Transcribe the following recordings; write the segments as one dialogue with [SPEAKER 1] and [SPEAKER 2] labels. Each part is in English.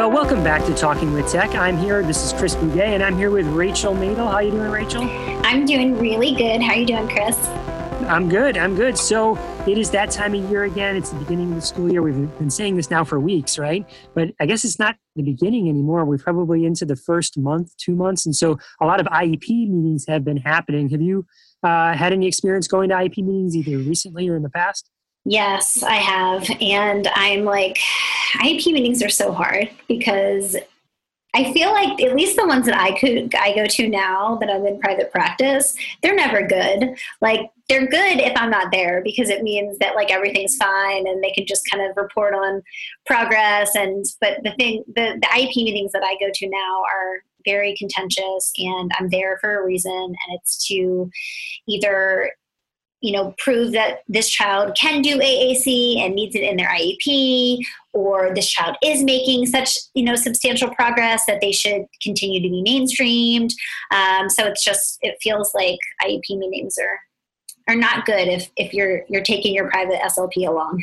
[SPEAKER 1] Well, welcome back to Talking with Tech. I'm here. This is Chris Bugaj, and I'm here with Rachel Madel. How are you doing, Rachel?
[SPEAKER 2] I'm doing really good. How are you doing, Chris?
[SPEAKER 1] I'm good. I'm good. So it is that time of year again. It's the beginning of the school year. We've been saying this now for weeks, right? But I guess it's not the beginning anymore. We're probably into the first month, two months, and so a lot of IEP meetings have been happening. Have you uh, had any experience going to IEP meetings either recently or in the past?
[SPEAKER 2] Yes, I have. And I'm like, IEP meetings are so hard because I feel like at least the ones that I could I go to now that I'm in private practice, they're never good. Like they're good if I'm not there because it means that like everything's fine and they can just kind of report on progress and but the thing the, the IEP meetings that I go to now are very contentious and I'm there for a reason and it's to either you know prove that this child can do AAC and needs it in their IEP or this child is making such you know substantial progress that they should continue to be mainstreamed. Um, so it's just it feels like IEP meetings are are not good if if you're you're taking your private SLP along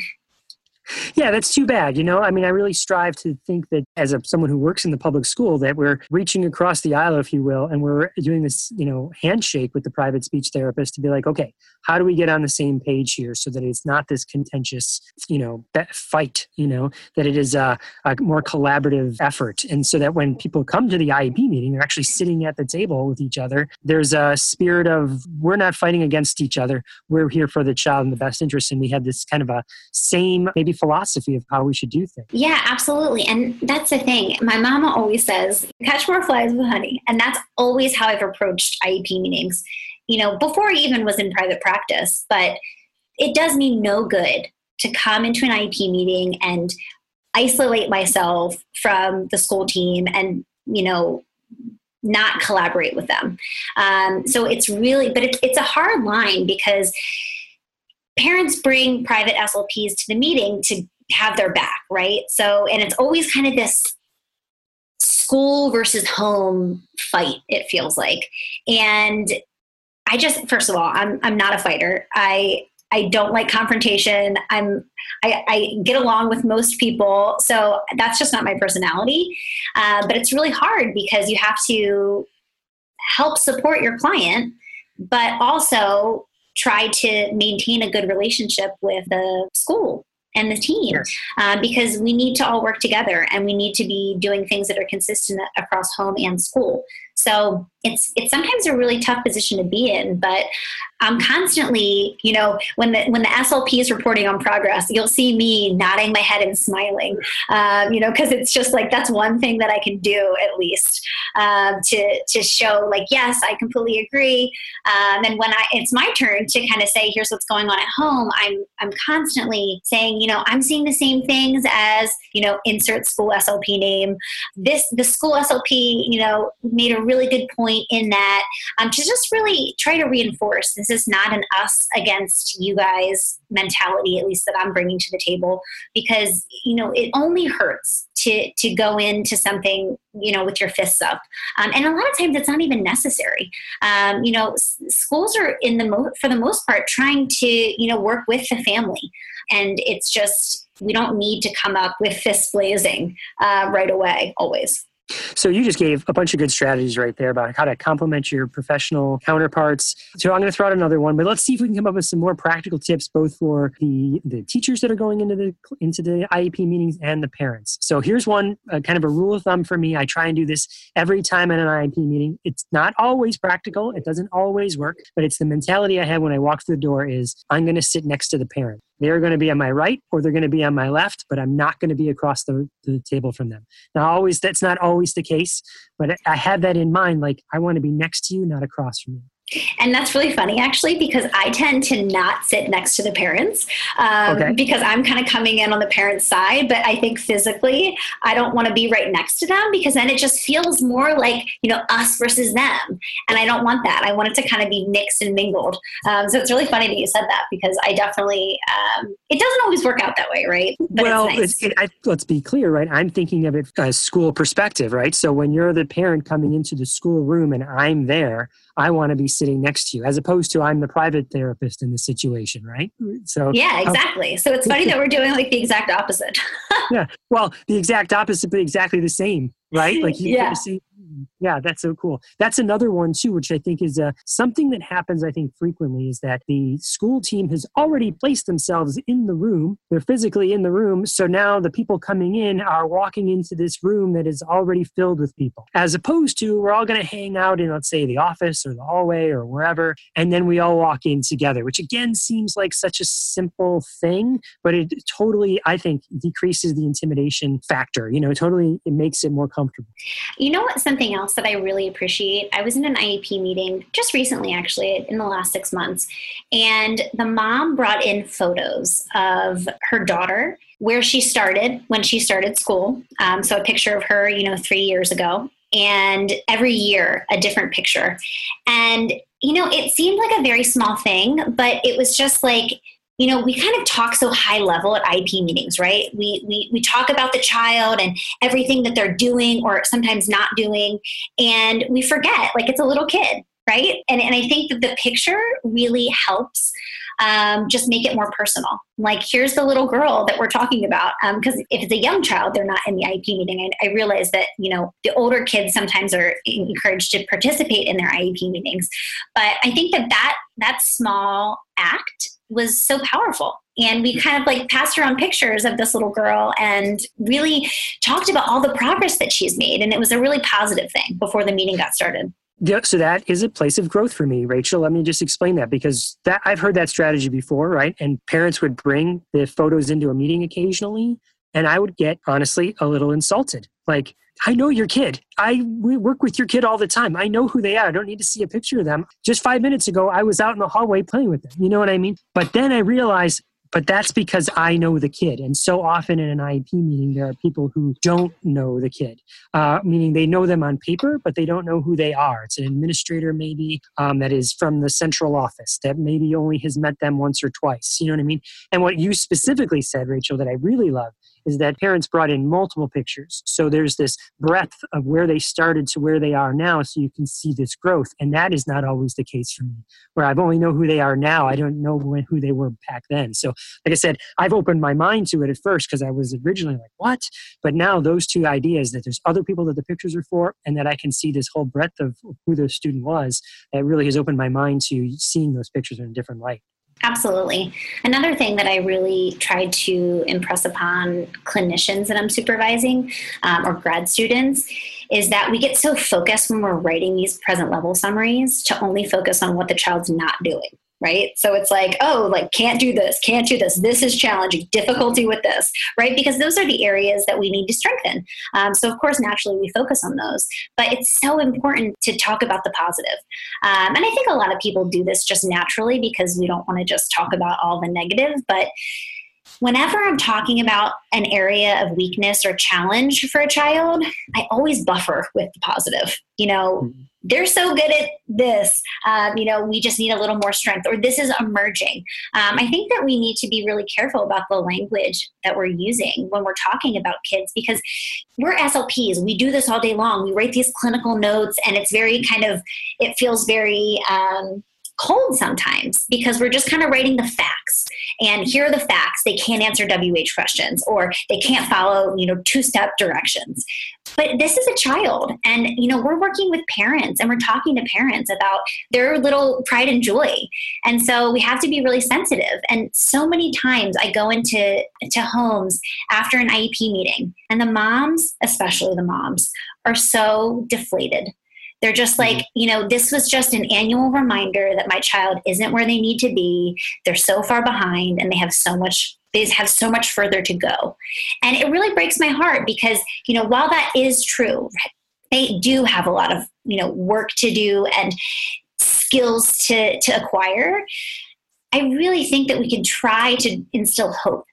[SPEAKER 1] yeah, that's too bad. You know, I mean, I really strive to think that as a, someone who works in the public school, that we're reaching across the aisle, if you will, and we're doing this, you know, handshake with the private speech therapist to be like, okay, how do we get on the same page here so that it's not this contentious, you know, fight, you know, that it is a, a more collaborative effort. And so that when people come to the IEP meeting, they're actually sitting at the table with each other. There's a spirit of we're not fighting against each other. We're here for the child in the best interest. And we have this kind of a same, maybe philosophy of how we should do things.
[SPEAKER 2] Yeah, absolutely. And that's the thing. My mama always says, catch more flies with honey. And that's always how I've approached IEP meetings, you know, before I even was in private practice. But it does me no good to come into an IEP meeting and isolate myself from the school team and, you know, not collaborate with them. Um, so it's really, but it's, it's a hard line because parents bring private SLPs to the meeting to have their back, right? So, and it's always kind of this school versus home fight, it feels like. And I just, first of all, I'm, I'm not a fighter. I, I don't like confrontation. I'm I, I, get along with most people, so that's just not my personality. Uh, but it's really hard because you have to help support your client, but also try to maintain a good relationship with the school and the team yes. uh, because we need to all work together and we need to be doing things that are consistent across home and school so it's it's sometimes a really tough position to be in, but I'm constantly, you know, when the when the SLP is reporting on progress, you'll see me nodding my head and smiling, um, you know, because it's just like that's one thing that I can do at least um, to to show like yes, I completely agree. Um, and when I it's my turn to kind of say here's what's going on at home, I'm I'm constantly saying you know I'm seeing the same things as you know insert school SLP name. This the school SLP you know made a really good point in that um, to just really try to reinforce this is not an us against you guys mentality, at least that I'm bringing to the table, because you know it only hurts to to go into something you know with your fists up, um, and a lot of times it's not even necessary. Um, you know, s- schools are in the mo- for the most part trying to you know work with the family, and it's just we don't need to come up with fists blazing uh, right away always.
[SPEAKER 1] So you just gave a bunch of good strategies right there about how to complement your professional counterparts. So I'm going to throw out another one, but let's see if we can come up with some more practical tips, both for the the teachers that are going into the into the IEP meetings and the parents. So here's one uh, kind of a rule of thumb for me. I try and do this every time at an IEP meeting. It's not always practical. It doesn't always work, but it's the mentality I have when I walk through the door is I'm going to sit next to the parent. They're going to be on my right or they're going to be on my left, but I'm not going to be across the, the table from them. Now, always that's not always the case, but I have that in mind. Like I want to be next to you, not across from you.
[SPEAKER 2] And that's really funny, actually, because I tend to not sit next to the parents um, okay. because I'm kind of coming in on the parents' side. But I think physically, I don't want to be right next to them because then it just feels more like, you know, us versus them. And I don't want that. I want it to kind of be mixed and mingled. Um, so it's really funny that you said that because I definitely, um, it doesn't always work out that way, right?
[SPEAKER 1] But well, nice. it, I, let's be clear, right? I'm thinking of it as school perspective, right? So when you're the parent coming into the school room and I'm there, I want to be sitting next to you, as opposed to I'm the private therapist in this situation, right?
[SPEAKER 2] So yeah, um, exactly. So it's funny that we're doing like the exact opposite.
[SPEAKER 1] yeah, well, the exact opposite, but exactly the same, right? Like you
[SPEAKER 2] yeah.
[SPEAKER 1] see yeah, that's so cool. That's another one too, which I think is uh, something that happens. I think frequently is that the school team has already placed themselves in the room. They're physically in the room, so now the people coming in are walking into this room that is already filled with people, as opposed to we're all going to hang out in, let's say, the office or the hallway or wherever, and then we all walk in together. Which again seems like such a simple thing, but it totally, I think, decreases the intimidation factor. You know, totally, it makes it more comfortable.
[SPEAKER 2] You know what? Something else that I really appreciate. I was in an IEP meeting just recently, actually, in the last six months, and the mom brought in photos of her daughter where she started when she started school. Um, so a picture of her, you know, three years ago, and every year a different picture. And, you know, it seemed like a very small thing, but it was just like, you know, we kind of talk so high level at IEP meetings, right? We, we, we talk about the child and everything that they're doing or sometimes not doing, and we forget, like, it's a little kid, right? And, and I think that the picture really helps um, just make it more personal. Like, here's the little girl that we're talking about. Because um, if it's a young child, they're not in the IEP meeting. I, I, realize that, you know, the older kids sometimes are encouraged to participate in their IEP meetings. But I think that that, that small act was so powerful. And we kind of like passed around pictures of this little girl and really talked about all the progress that she's made. And it was a really positive thing before the meeting got started.
[SPEAKER 1] So that is a place of growth for me, Rachel. Let me just explain that because that I've heard that strategy before, right? And parents would bring the photos into a meeting occasionally, and I would get honestly a little insulted. Like, I know your kid. I work with your kid all the time. I know who they are. I don't need to see a picture of them. Just five minutes ago, I was out in the hallway playing with them. You know what I mean? But then I realized, but that's because I know the kid. And so often in an IEP meeting, there are people who don't know the kid, uh, meaning they know them on paper, but they don't know who they are. It's an administrator, maybe, um, that is from the central office that maybe only has met them once or twice. You know what I mean? And what you specifically said, Rachel, that I really love is that parents brought in multiple pictures. So there's this breadth of where they started to where they are now, so you can see this growth. And that is not always the case for me, where I've only know who they are now. I don't know when, who they were back then. So, like I said, I've opened my mind to it at first because I was originally like, what? But now those two ideas that there's other people that the pictures are for, and that I can see this whole breadth of who the student was, that really has opened my mind to seeing those pictures in a different light.
[SPEAKER 2] Absolutely. Another thing that I really try to impress upon clinicians that I'm supervising um, or grad students is that we get so focused when we're writing these present level summaries to only focus on what the child's not doing right? So it's like, oh, like can't do this, can't do this, this is challenging, difficulty with this, right? Because those are the areas that we need to strengthen. Um, so of course, naturally, we focus on those, but it's so important to talk about the positive. Um, and I think a lot of people do this just naturally because we don't want to just talk about all the negative, but whenever I'm talking about an area of weakness or challenge for a child, I always buffer with the positive. You know, mm-hmm. they're so good at this. Um, you know, we just need a little more strength, or this is emerging. Um, I think that we need to be really careful about the language that we're using when we're talking about kids because we're SLPs. We do this all day long. We write these clinical notes, and it's very kind of, it feels very, um, cold sometimes because we're just kind of writing the facts. And here are the facts. They can't answer wh questions or they can't follow you know two step directions. But this is a child and you know we're working with parents and we're talking to parents about their little pride and joy. And so we have to be really sensitive. And so many times i go into to homes after an iep meeting and the moms especially the moms are so deflated they're just like, mm-hmm. you know, this was just an annual reminder that my child isn't where they need to be. They're so far behind and they have so much they have so much further to go. And it really breaks my heart because, you know, while that is true, they do have a lot of, you know, work to do and skills to to acquire. I really think that we can try to instill hope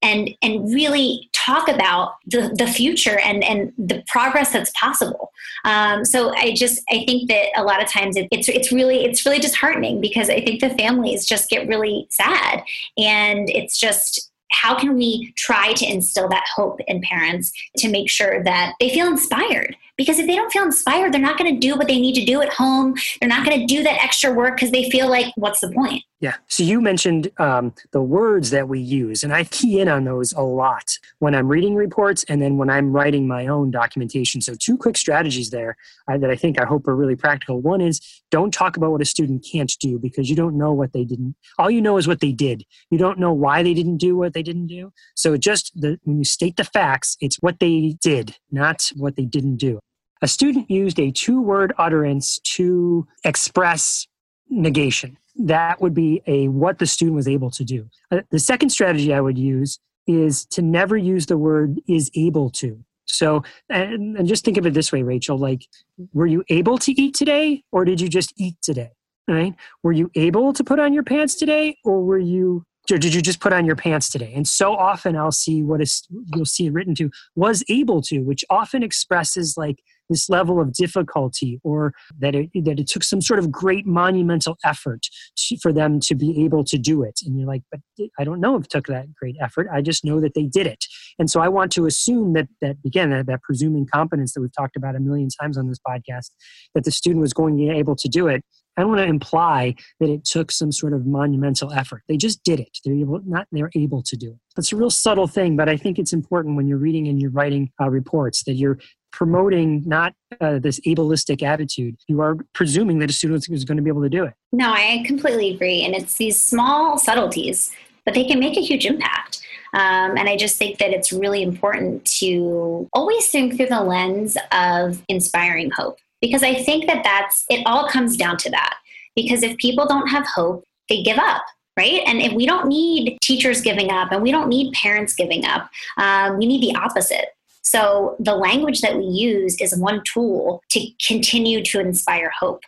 [SPEAKER 2] and and really talk about the, the future and and the progress that's possible. Um, so i just i think that a lot of times it, it's it's really it's really disheartening because i think the families just get really sad. And it's just how can we try to instill that hope in parents to make sure that they feel inspired Because if they don't feel inspired, they're not going to do what they need to do at home. They're not going to do that extra work because they feel like, what's the point?
[SPEAKER 1] Yeah. So you mentioned um, the words that we use, and I key in on those a lot when I'm reading reports and then when I'm writing my own documentation. So, two quick strategies there uh, that I think I hope are really practical. One is don't talk about what a student can't do because you don't know what they didn't. All you know is what they did. You don't know why they didn't do what they didn't do. So, just the, when you state the facts, it's what they did, not what they didn't do. A student used a two word utterance to express negation that would be a what the student was able to do. Uh, the second strategy I would use is to never use the word is able to. So, and, and just think of it this way, Rachel, like, were you able to eat today or did you just eat today? Right? Were you able to put on your pants today or were you did you just put on your pants today? And so often I'll see what is you'll see written to was able to, which often expresses like this level of difficulty or that it, that it took some sort of great monumental effort to, for them to be able to do it. And you're like, but I don't know if it took that great effort. I just know that they did it. And so I want to assume that, that again, that, that presuming competence that we've talked about a million times on this podcast, that the student was going to be able to do it. I don't want to imply that it took some sort of monumental effort. They just did it. They're able, not they're able to do it. That's a real subtle thing, but I think it's important when you're reading and you're writing uh, reports that you're promoting not uh, this ableistic attitude. You are presuming that a student is going to be able to do it.
[SPEAKER 2] No, I completely agree. And it's these small subtleties, but they can make a huge impact. Um, and I just think that it's really important to always think through the lens of inspiring hope because I think that that's it all comes down to that. Because if people don't have hope, they give up right? And if we don't need teachers giving up and we don't need parents giving up, um, we need the opposite. So the language that we use is one tool to continue to inspire hope.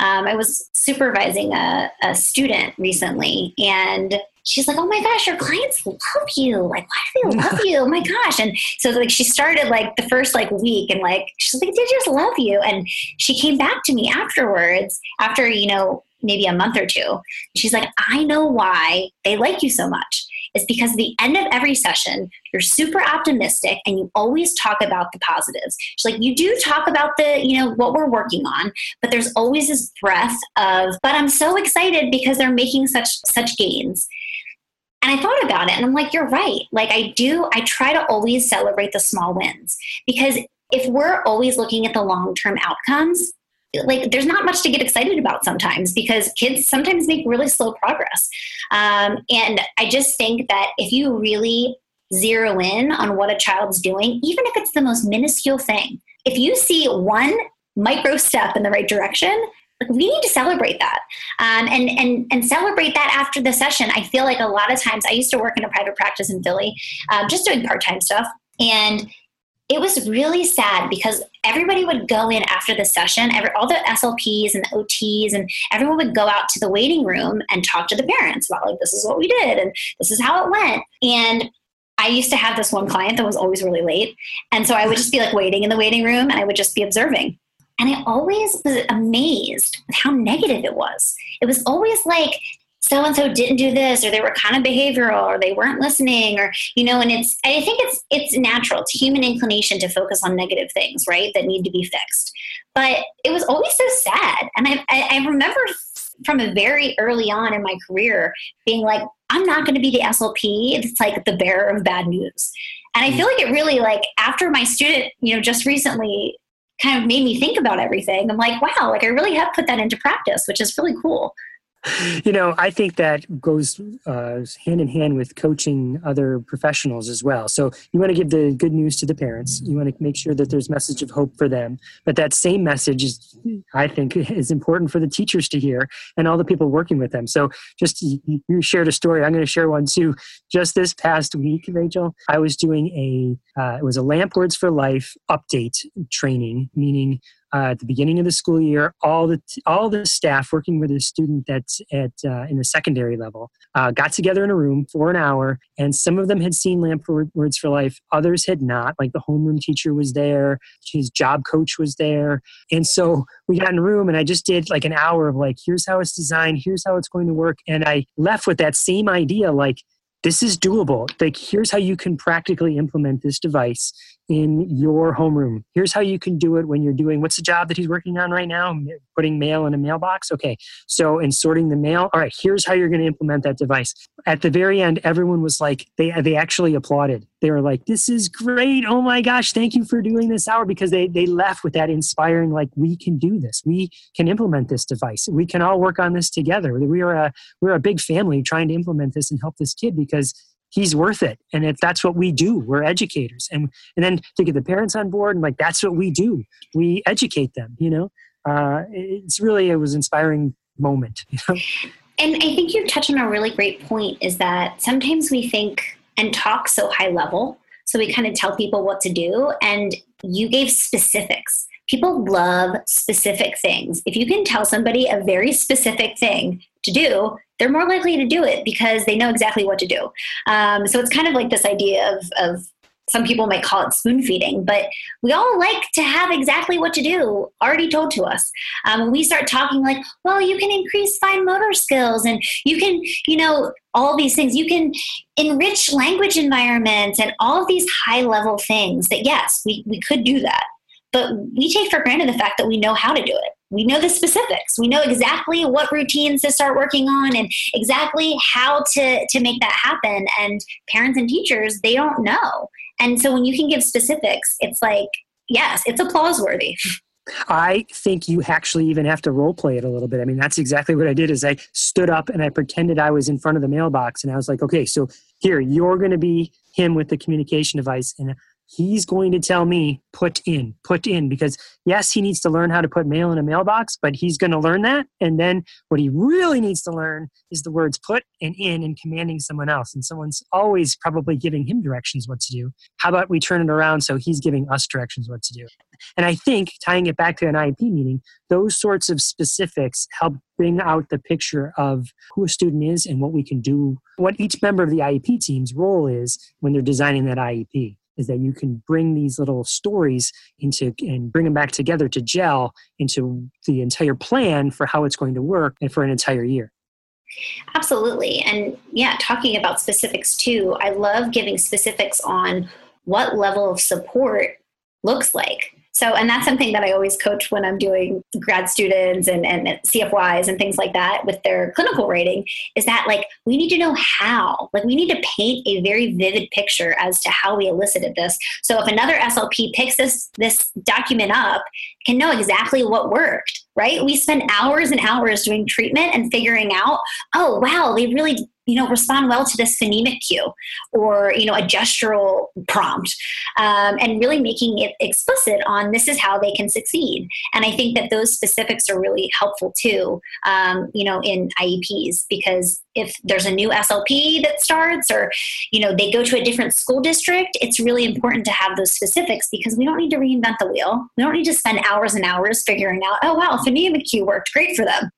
[SPEAKER 2] Um, I was supervising a, a student recently and she's like, "Oh my gosh, your clients love you! Like, why do they love you? Oh my gosh!" And so like she started like the first like week, and like she's like, "They just love you." And she came back to me afterwards, after you know maybe a month or two. She's like, "I know why they like you so much." Is because at the end of every session, you're super optimistic and you always talk about the positives. She's like, you do talk about the, you know, what we're working on, but there's always this breath of, but I'm so excited because they're making such such gains. And I thought about it and I'm like, you're right. Like I do, I try to always celebrate the small wins because if we're always looking at the long-term outcomes, like there's not much to get excited about sometimes because kids sometimes make really slow progress. Um, and i just think that if you really zero in on what a child's doing even if it's the most minuscule thing if you see one micro step in the right direction like we need to celebrate that. Um, and and and celebrate that after the session. I feel like a lot of times i used to work in a private practice in philly um, just doing part-time stuff. And it was really sad because everybody would go in after the session, every, all the SLPs and the OTs, and everyone would go out to the waiting room and talk to the parents about, like, this is what we did and this is how it went. And I used to have this one client that was always really late. And so I would just be like waiting in the waiting room and I would just be observing. And I always was amazed with how negative it was. It was always like so and so didn't do this or they were kind of behavioral or they weren't listening or you know and it's i think it's it's natural. It's human inclination to focus on negative things right that need to be fixed. But it was always so sad. And i i, I remember from a very early on in my career being like i'm not going to be the slp it's like the bearer of bad news. And i mm. feel like it really like after my student you know just recently kind of made me think about everything i'm like wow like i really have put that into practice which is really cool
[SPEAKER 1] you know, I think that goes uh, hand in hand with coaching other professionals as well. So you want to give the good news to the parents. You want to make sure that there's message of hope for them. But that same message is, I think, is important for the teachers to hear and all the people working with them. So just you shared a story. I'm going to share one too. Just this past week, Rachel, I was doing a uh, it was a Lamp Words for Life update training, meaning uh, at the beginning of the school year, all the all the staff working with a student that's at uh, in the secondary level uh, got together in a room for an hour, and some of them had seen Lamp Words for Life, others had not. Like the homeroom teacher was there, his job coach was there, and so we got in a room, and I just did like an hour of like, here's how it's designed, here's how it's going to work, and I left with that same idea, like this is doable. Like, here's how you can practically implement this device in your homeroom. Here's how you can do it when you're doing what's the job that he's working on right now? Putting mail in a mailbox. Okay. So, in sorting the mail, all right, here's how you're going to implement that device. At the very end, everyone was like, they, they actually applauded. They were like, this is great. Oh my gosh, thank you for doing this hour because they, they left with that inspiring, like, we can do this. We can implement this device. We can all work on this together. We are a, we're a big family trying to implement this and help this kid because he's worth it. And if that's what we do. We're educators. And and then to get the parents on board and like that's what we do. We educate them you know? Uh, it's really it was inspiring moment
[SPEAKER 2] and i think you touched on a really great point is that sometimes we think and talk so high level so we kind of tell people what to do and you gave specifics. People love specific things. If you can tell somebody a very specific thing to do they're more likely to do it because they know exactly what to do. Um, so it's kind of like this idea of, of some people might call it spoon feeding, but we all like to have exactly what to do already told to us. Um, we start talking like, well, you can increase fine motor skills and you can, you know, all these things, you can enrich language environments and all of these high level things that, yes, we, we could do that. But we take for granted the fact that we know how to do it we know the specifics. We know exactly what routines to start working on and exactly how to to make that happen. And parents and teachers they don't know. And so when you can give specifics it's like yes it's applause worthy.
[SPEAKER 1] I think you actually even have to role play it a little bit. I mean, that's exactly what I did is I stood up and I pretended I was in front of the mailbox and I was like, okay, so here, you're going to be him with the communication device and he's going to tell me put in put in because yes he needs to learn how to put mail in a mailbox but he's going to learn that. And then what he really needs to learn is the words put and in and commanding someone else. And someone's always probably giving him directions what to do. How about we turn it around so he's giving us directions what to do? And i think tying it back to an iep meeting those sorts of specifics help bring out the picture of who a student is and what we can do what each member of the iep team's role is when they're designing that iep is that you can bring these little stories into and bring them back together to gel into the entire plan for how it's going to work and for an entire year.
[SPEAKER 2] Absolutely. And yeah, talking about specifics too, I love giving specifics on what level of support looks like. So, and that's something that I always coach when I'm doing grad students and, and CFYs and things like that with their clinical writing is that like we need to know how, like we need to paint a very vivid picture as to how we elicited this. So if another SLP picks this, this document up, can know exactly what worked, right? We spend hours and hours doing treatment and figuring out, oh, wow, they really you know respond well to this phonemic cue or you know a gestural prompt um, and really making it explicit on this is how they can succeed. And i think that those specifics are really helpful too um, you know in ieps because if there's a new slp that starts or you know they go to a different school district it's really important to have those specifics because we don't need to reinvent the wheel. We don't need to spend hours and hours figuring out oh wow phonemic cue worked great for them.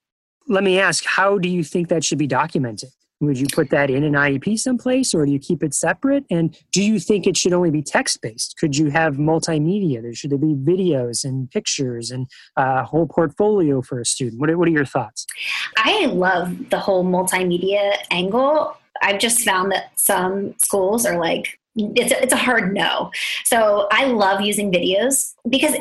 [SPEAKER 1] Let me ask how do you think that should be documented would you put that in an IEP someplace or do you keep it separate? And do you think it should only be text based? Could you have multimedia? There should there be videos and pictures and a whole portfolio for a student? What are, what are your thoughts?
[SPEAKER 2] I love the whole multimedia angle. I've just found that some schools are like, it's a, it's a hard no. So I love using videos because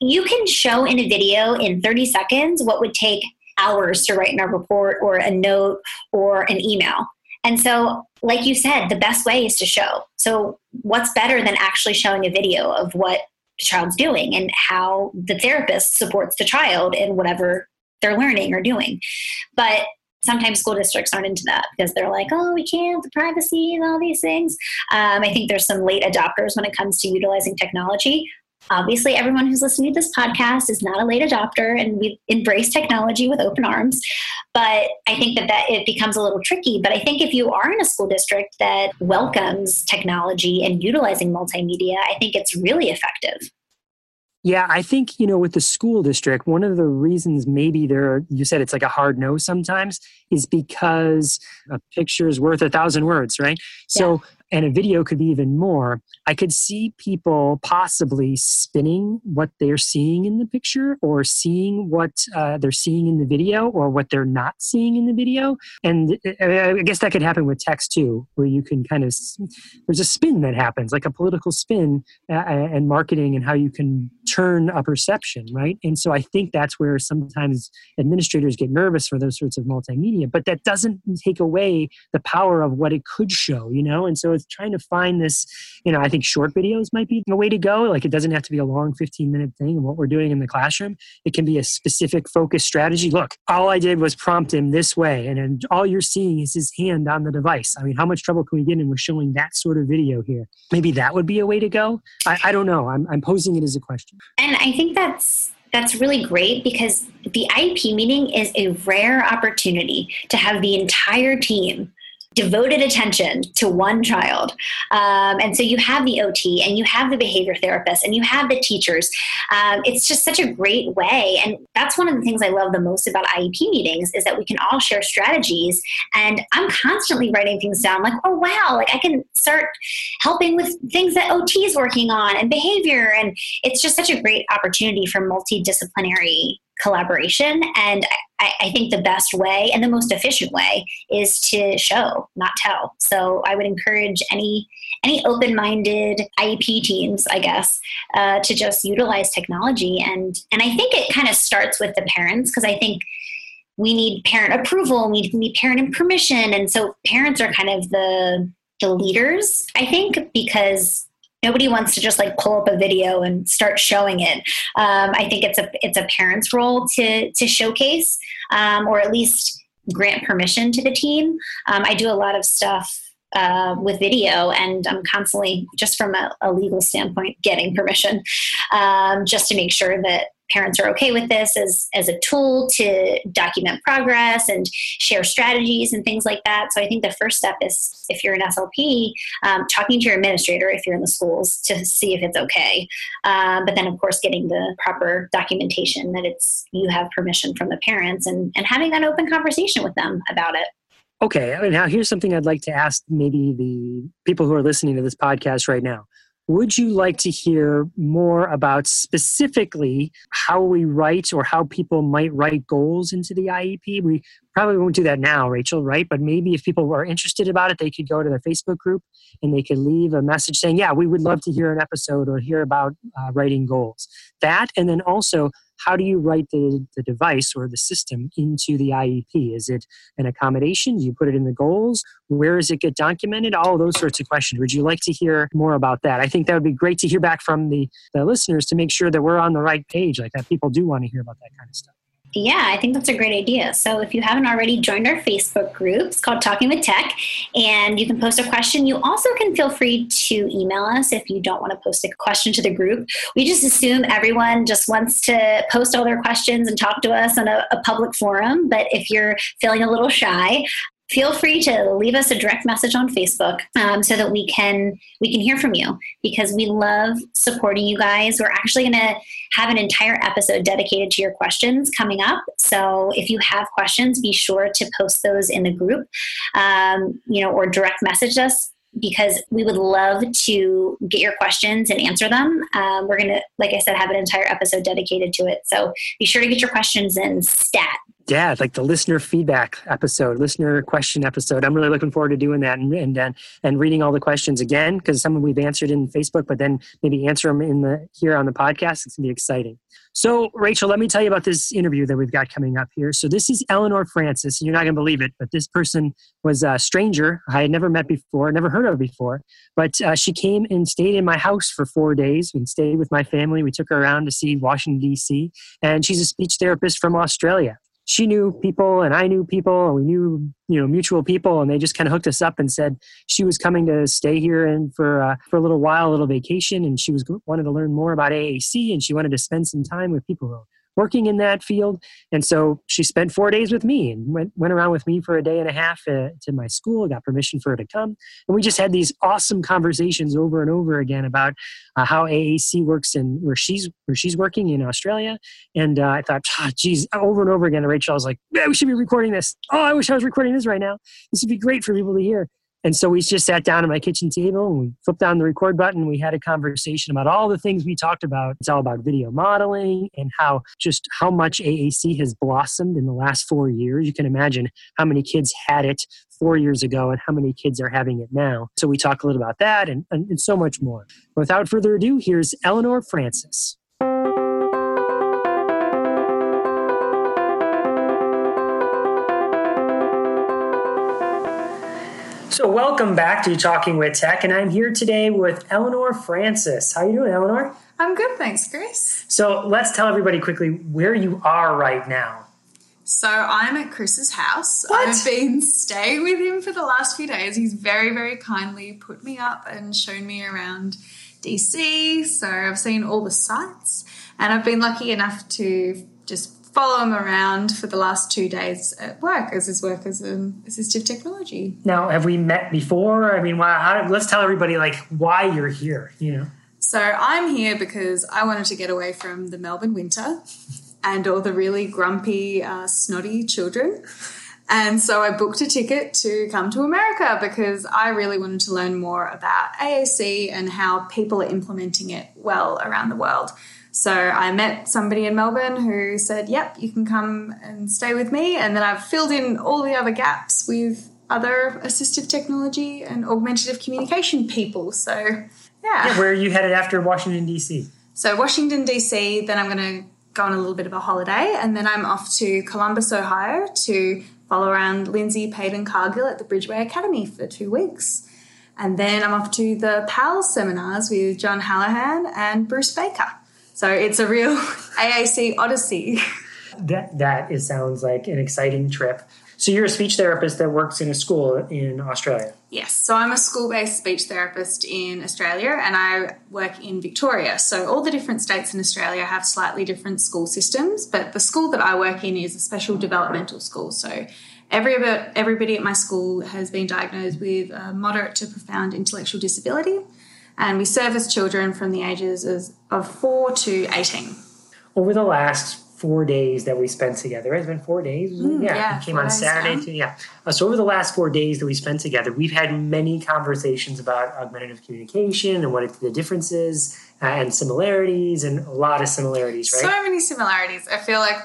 [SPEAKER 2] you can show in a video in 30 seconds what would take hours to write in a report or a note or an email. And so, like you said, the best way is to show. So, what's better than actually showing a video of what the child's doing and how the therapist supports the child in whatever they're learning or doing? But sometimes school districts aren't into that because they're like, oh, we can't, the privacy and all these things. Um, I think there's some late adopters when it comes to utilizing technology. Obviously, everyone who's listening to this podcast is not a late adopter, and we embrace technology with open arms. But I think that, that it becomes a little tricky. But I think if you are in a school district that welcomes technology and utilizing multimedia, I think it's really effective.
[SPEAKER 1] Yeah, I think, you know, with the school district, one of the reasons maybe there, you said it's like a hard no sometimes, is because a picture is worth a thousand words, right? So, yeah. and a video could be even more. I could see people possibly spinning what they're seeing in the picture or seeing what uh, they're seeing in the video or what they're not seeing in the video. And uh, I guess that could happen with text too, where you can kind of, there's a spin that happens, like a political spin uh, and marketing and how you can turn a perception, right? And so I think that's where sometimes administrators get nervous for those sorts of multimedia, but that doesn't take away the power of what it could show, you know? And so it's trying to find this, you know, I think short videos might be the way to go. Like it doesn't have to be a long 15 minute thing. And what we're doing in the classroom, it can be a specific focus strategy. Look, all I did was prompt him this way, and then all you're seeing is his hand on the device. I mean, how much trouble can we get in with showing that sort of video here? Maybe that would be a way to go. I, I don't know. I'm, I'm posing it as a question.
[SPEAKER 2] And I think that's that's really great because the IEP meeting is a rare opportunity to have the entire team devoted attention to one child. Um, and so you have the OT and you have the behavior therapist and you have the teachers. Um, it's just such a great way. And that's one of the things I love the most about IEP meetings is that we can all share strategies. And I'm constantly writing things down like, oh, wow, like I can start helping with things that OT is working on and behavior. And it's just such a great opportunity for multidisciplinary collaboration. And I, I, think the best way and the most efficient way is to show, not tell. So I would encourage any any open-minded IEP teams, I guess, uh, to just utilize technology. And and I think it kind of starts with the parents because I think we need parent approval, we need parent permission, and so parents are kind of the the leaders. I think because nobody wants to just like pull up a video and start showing it. Um, I think it's a it's a parent's role to to showcase um, or at least grant permission to the team. Um, I do a lot of stuff uh, with video, and I'm constantly, just from a, a legal standpoint, getting permission um, just to make sure that parents are okay with this as, as a tool to document progress and share strategies and things like that. So I think the first step is if you're an SLP, um, talking to your administrator if you're in the schools to see if it's okay. Um, but then, of course, getting the proper documentation that it's you have permission from the parents and, and having that open conversation with them about it.
[SPEAKER 1] Okay, now here's something I'd like to ask maybe the people who are listening to this podcast right now would you like to hear more about specifically how we write or how people might write goals into the IEP? We probably won't do that now, Rachel, right? But maybe if people were interested about it, they could go to the Facebook group and they could leave a message saying, Yeah, we would love to hear an episode or hear about uh, writing goals. That, and then also, how do you write the, the device or the system into the IEP? Is it an accommodation? Do you put it in the goals? Where does it get documented? All those sorts of questions. Would you like to hear more about that? I think that would be great to hear back from the, the listeners to make sure that we're on the right page, like that people do want to hear about that kind of stuff.
[SPEAKER 2] Yeah, I think that's a great idea. So if you haven't already joined our Facebook group, it's called Talking with Tech, and you can post a question. You also can feel free to email us if you don't want to post a question to the group. We just assume everyone just wants to post all their questions and talk to us on a, a public forum. But if you're feeling a little shy, feel free to leave us a direct message on Facebook um, so that we can we can hear from you because we love supporting you guys. We're actually going to have an entire episode dedicated to your questions coming up. So if you have questions, be sure to post those in the group, um, you know, or direct message us because we would love to get your questions and answer them. Um, we're going to, like I said, have an entire episode dedicated to it. So be sure to get your questions in stat
[SPEAKER 1] yeah, like the listener feedback episode, listener question episode. I'm really looking forward to doing that and and and, reading all the questions again because some of we've answered in Facebook, but then maybe answer them in the here on the podcast. It's gonna be exciting. So, Rachel, let me tell you about this interview that we've got coming up here. So, this is Eleanor Francis. You're not going to believe it, but this person was a stranger I had never met before, never heard of before. But uh, she came and stayed in my house for four days and stayed with my family. We took her around to see Washington, D.C., and she's a speech therapist from Australia she knew people and I knew people and we knew you know mutual people and they just kind of hooked us up and said she was coming to stay here and for uh, for a little while, a little vacation, and she was wanted to learn more about AAC and she wanted to spend some time with people working in that field. And so she spent four days with me and went, went around with me for a day and a half uh, to my school, got permission for her to come. And we just had these awesome conversations over and over again about uh, how AAC works and where she's, where she's working in Australia. And uh, I thought, oh, geez, over and over again, Rachel, I was like, yeah, we should be recording this. Oh, I wish I was recording this right now. This would be great for people to hear. And so we just sat down at my kitchen table and we flipped on the record button. We had a conversation about all the things we talked about. It's all about video modeling and how just how much AAC has blossomed in the last four years. You can imagine how many kids had it four years ago and how many kids are having it now. So we talk a little about that and, and, and so much more. Without further ado, here's Eleanor Francis. So welcome back to Talking with Tech, and I'm here today with Eleanor Francis. How are you doing, Eleanor?
[SPEAKER 3] I'm good, thanks, Chris.
[SPEAKER 1] So let's tell everybody quickly where you are right now.
[SPEAKER 3] So I'm at Chris's house.
[SPEAKER 1] What?
[SPEAKER 3] I've been staying with him for the last few days. He's very, very kindly put me up and shown me around DC. So I've seen all the sites, and I've been lucky enough to just follow him around for the last two days at work as his work as an assistive technology.
[SPEAKER 1] Now, have we met before? I mean, why, how, let's tell everybody like why you're here. You know,
[SPEAKER 3] So I'm here because I wanted to get away from the Melbourne winter and all the really grumpy, uh, snotty children. And so I booked a ticket to come to America because I really wanted to learn more about AAC and how people are implementing it well around the world. So I met somebody in Melbourne who said, Yep, you can come and stay with me. And then I've filled in all the other gaps with other assistive technology and augmentative communication people. So, yeah.
[SPEAKER 1] where are you headed after Washington D.C.?
[SPEAKER 3] So Washington DC, then I'm going to go on a little bit of a holiday, and then I'm off to Columbus, Ohio, to follow around Lindsay Paden Cargill at the Bridgeway Academy for two weeks, and then I'm off to the PAL seminars with John Halloran and Bruce Baker. So it's a real AAC odyssey.
[SPEAKER 1] That that is, sounds like an exciting trip. So you're a speech therapist that works in a school in Australia.
[SPEAKER 3] Yes, so I'm a school based speech therapist in Australia and I work in Victoria. So all the different states in Australia have slightly different school systems, but the school that I work in is a special developmental school. So every, everybody at my school has been diagnosed with a moderate to profound intellectual disability, and we service children from the ages of- of 4 to 18.
[SPEAKER 1] Over the last four days that we spent together, it's been four days.
[SPEAKER 3] Mm, yeah,
[SPEAKER 1] it came on Saturday.
[SPEAKER 3] yeah.
[SPEAKER 1] Too, yeah. Uh, so over the last four days that we spent together, we've had many conversations about augmentative communication and what it, the differences uh, and similarities, and a lot of similarities, right?
[SPEAKER 3] So many similarities. I feel like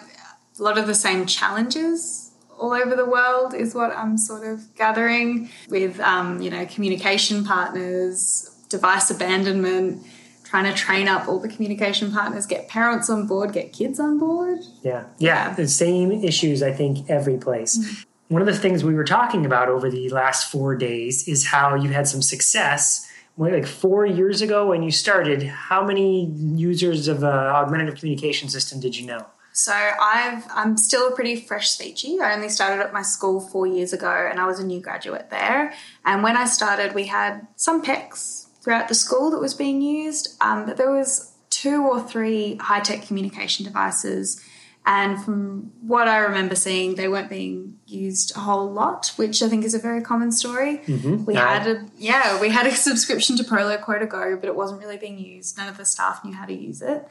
[SPEAKER 3] a lot of the same challenges all over the world is what I'm sort of gathering with, um, you know, communication partners, device abandonment, trying to train up all the communication partners, get parents on board, get kids on board.
[SPEAKER 1] Yeah, yeah, the same issues, I think, every place. One of the things we were talking about over the last four days is how you had some success. Like four years ago when you started, how many users of uh, augmentative communication system did you know?
[SPEAKER 3] So I've I'm still a pretty fresh speechy. I only started at my school four years ago, and I was a new graduate there. And when I started, we had some PECs throughout the school that was being used, um, but there was two or three high tech communication devices. And from what I remember seeing, they weren't being used a whole lot, which I think is a very common story. We
[SPEAKER 1] Yeah.
[SPEAKER 3] had a yeah, we had a subscription to Proloquo2Go, but it wasn't really being used. None of the staff knew how to use it.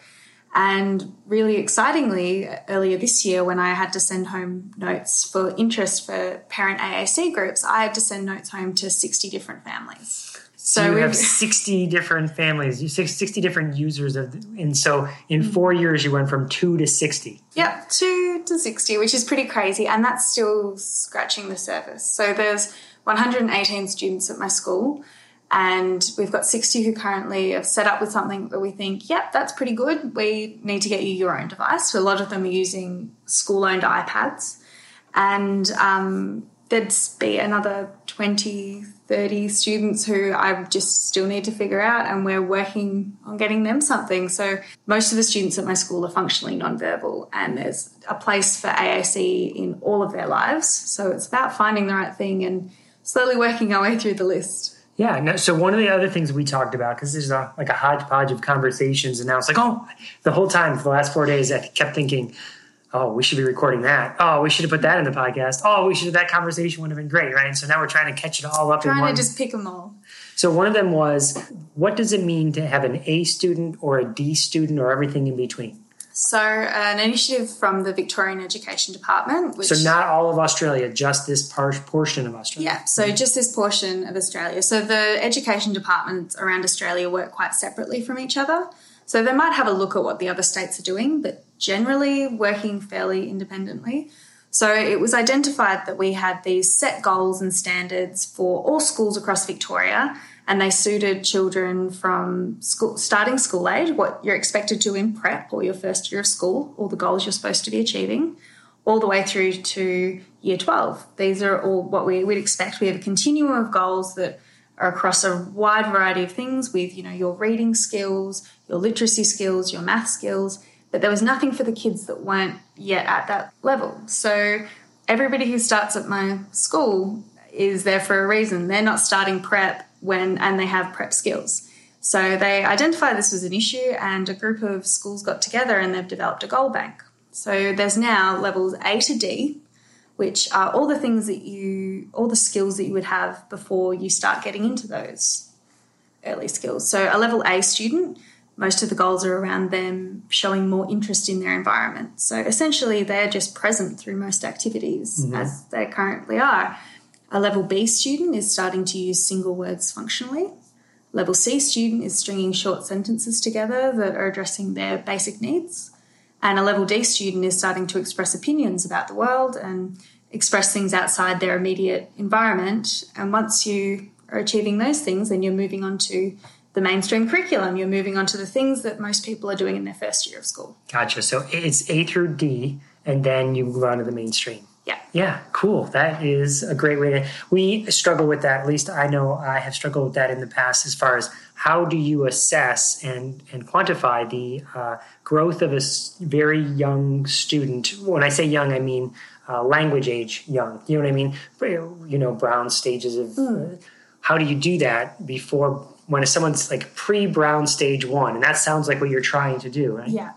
[SPEAKER 3] And really excitingly, earlier this year, when I had to send home notes for interest for parent AAC groups, I had to send notes home to 60 different families.
[SPEAKER 1] So
[SPEAKER 3] we
[SPEAKER 1] have 60 different families, you 60 different users of, and so in four years you went from two to 60.
[SPEAKER 3] Yep, two to 60, which is pretty crazy. And that's still scratching the surface. So there's 118 students at my school, and we've got 60 who currently have set up with something that we think, yep, that's pretty good. We need to get you your own device. So a lot of them are using school owned iPads. And um, there'd be another 20, 30 students who I just still need to figure out, and we're working on getting them something. So, most of the students at my school are functionally nonverbal, and there's a place for AAC in all of their lives. So, it's about finding the right thing and slowly working our way through the list.
[SPEAKER 1] Yeah. No, so one of the other things we talked about, because there's a, like a hodgepodge of conversations, and now it's like, oh, the whole time for the last four days, I kept thinking, oh, we should be recording that. Oh, we should have put that in the podcast. Oh, we should have that conversation would have been great, right? And so now we're trying to catch it all up in
[SPEAKER 3] Trying
[SPEAKER 1] one.
[SPEAKER 3] to just pick them all.
[SPEAKER 1] so one of them was, what does it mean to have an A student or a D student or everything in between?
[SPEAKER 3] So, an initiative from the Victorian Education Department. Which,
[SPEAKER 1] So not all of Australia, just this portion of Australia.
[SPEAKER 3] Yeah, so mm-hmm. just this portion of Australia. So the education departments around Australia work quite separately from each other. So they might have a look at what the other states are doing, but generally working fairly independently. So it was identified that we had these set goals and standards for all schools across Victoria, and they suited children from school, starting school age, what you're expected to in prep or your first year of school, all the goals you're supposed to be achieving, all the way through to year 12. These are all what we would expect. We have a continuum of goals that are across a wide variety of things with, you know, your reading skills, your literacy skills, your math skills, but there was nothing for the kids that weren't yet at that level. So everybody who starts at my school is there for a reason. They're not starting prep when and they have prep skills. So they identified this was an issue and a group of schools got together and they've developed a goal bank. So there's now levels A to D, which are all the things that you, all the skills that you would have before you start getting into those early skills. So a level A student, most of the goals are around them showing more interest in their environment. So essentially, they're just present through most activities mm-hmm. as they currently are. A level B student is starting to use single words functionally. Level C student is stringing short sentences together that are addressing their basic needs. And a level D student is starting to express opinions about the world and express things outside their immediate environment. And once you are achieving those things, then you're moving on to the mainstream curriculum. You're moving on to the things that most people are doing in their first year of school.
[SPEAKER 1] Gotcha. So it's A through D, and then you move on to the mainstream.
[SPEAKER 3] Yeah.
[SPEAKER 1] Yeah, cool. That is a great way to. We struggle with that. At least I know I have struggled with that in the past. As far as how do you assess and and quantify the uh, growth of a very young student? When I say young, I mean uh, language age young. You know what I mean? You know, Brown stages of. Uh, how do you do that before when someone's like pre-Brown stage one? And that sounds like what you're trying to do, right?
[SPEAKER 3] Yeah.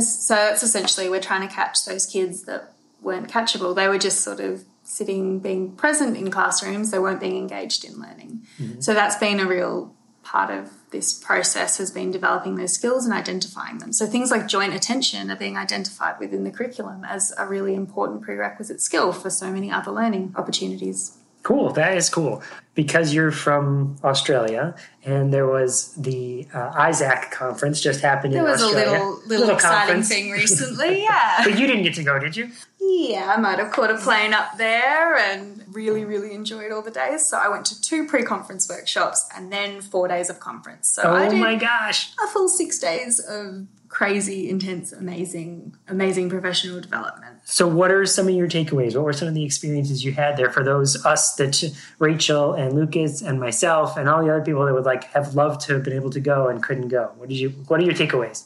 [SPEAKER 3] So that's essentially we're trying to catch those kids that weren't catchable. They were just sort of sitting, being present in classrooms. They weren't being engaged in learning. Mm-hmm. So that's been a real part of this process has been developing those skills and identifying them. So things like joint attention are being identified within the curriculum as a really important prerequisite skill for so many other learning opportunities.
[SPEAKER 1] Cool, that is cool. Because you're from Australia, and there was the uh, Isaac conference just happened
[SPEAKER 3] There
[SPEAKER 1] in Australia.
[SPEAKER 3] There was a
[SPEAKER 1] Australia.
[SPEAKER 3] little little, exciting
[SPEAKER 1] conference.
[SPEAKER 3] thing recently, yeah.
[SPEAKER 1] But you didn't get to go, did you?
[SPEAKER 3] Yeah, I might have caught a plane up there and really, really enjoyed all the days. So I went to two pre-conference workshops and then four days of conference. So I
[SPEAKER 1] Oh my gosh!
[SPEAKER 3] a full six days of crazy, intense, amazing, amazing professional development.
[SPEAKER 1] So, what are some of your takeaways? What were some of the experiences you had there for those us that Rachel and Lucas and myself and all the other people that would like have loved to have been able to go and couldn't go? What did you? What are your takeaways?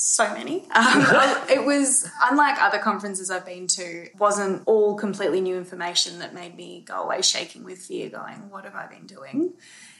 [SPEAKER 3] so many. Um, it was unlike other conferences I've been to. wasn't all completely new information that made me go away shaking with fear, going, "What have I been doing?"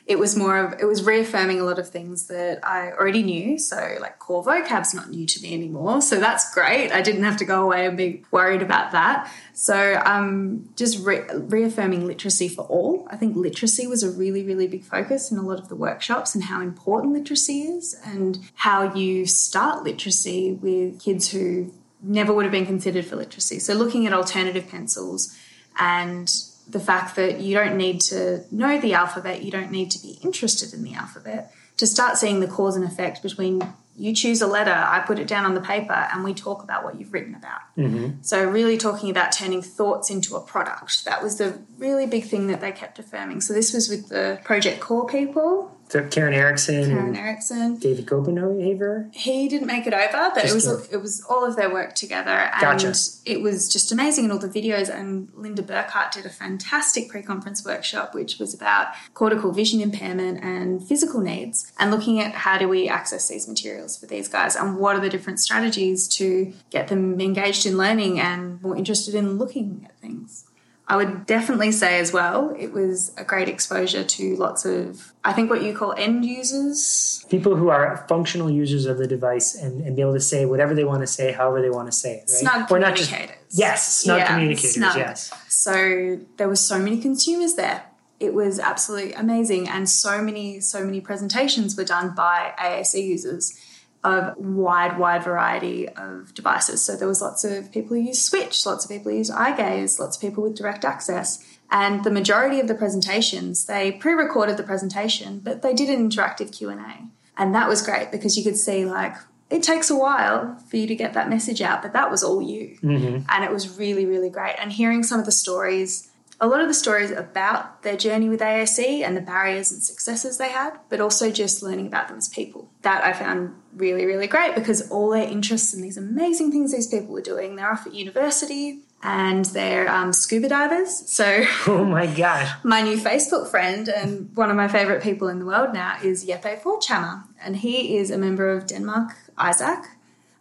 [SPEAKER 3] It was more of it was reaffirming a lot of things that I already knew. So like core vocab's not new to me anymore. So that's great. I didn't have to go away and be worried about that. So um, just re- reaffirming literacy for all. I think literacy was a really, really big focus in a lot of the workshops and how important literacy is and how you start literacy with kids who never would have been considered for literacy. So looking at alternative pencils and the fact that you don't need to know the alphabet, you don't need to be interested in the alphabet to start seeing the cause and effect between you choose a letter, I put it down on the paper, and we talk about what you've written about. Mm-hmm. So, really talking about turning thoughts into a product. That was the really big thing that they kept affirming. So, this was with the Project Core people,
[SPEAKER 1] Karen Erickson
[SPEAKER 3] Karen Erickson.
[SPEAKER 1] David Koppenhaver.
[SPEAKER 3] He didn't make it over, but it was
[SPEAKER 1] the-
[SPEAKER 3] it was all of their work together, and
[SPEAKER 1] Gotcha.
[SPEAKER 3] it was just amazing. And all the videos, and Linda Burkhart did a fantastic pre-conference workshop, which was about cortical vision impairment and physical needs, and looking at how do we access these materials for these guys, and what are the different strategies to get them engaged in learning and more interested in looking at things. I would definitely say as well, it was a great exposure to lots of, I think, what you call end users,
[SPEAKER 1] People who are functional users of the device and, and be able to say whatever they want to say, however they want to say it. Right?
[SPEAKER 3] snug
[SPEAKER 1] We're not just
[SPEAKER 3] communicators.
[SPEAKER 1] yes, snug
[SPEAKER 3] Yeah,
[SPEAKER 1] communicators.
[SPEAKER 3] snug.
[SPEAKER 1] Yes.
[SPEAKER 3] So there were so many consumers there. It was absolutely amazing, and so many so many presentations were done by AAC users, of wide, wide variety of devices. So there was lots of people who use Switch, lots of people who use eye gaze, lots of people with direct access. And the majority of the presentations, they pre-recorded the presentation, but they did an interactive Q&A. And that was great because you could see like it takes a while for you to get that message out, but that was all you.
[SPEAKER 1] Mm-hmm.
[SPEAKER 3] And it was really, really great. And hearing some of the stories, a lot of the stories about their journey with AAC and the barriers and successes they had, but also just learning about them as people. That I found really, really great because all their interests in these amazing things these people were doing, they're off at university and they're um, scuba divers. So,
[SPEAKER 1] Oh my gosh.
[SPEAKER 3] my new Facebook friend and one of my favorite people in the world now is Jeppe Forchhammer, and he is a member of Denmark Isaac,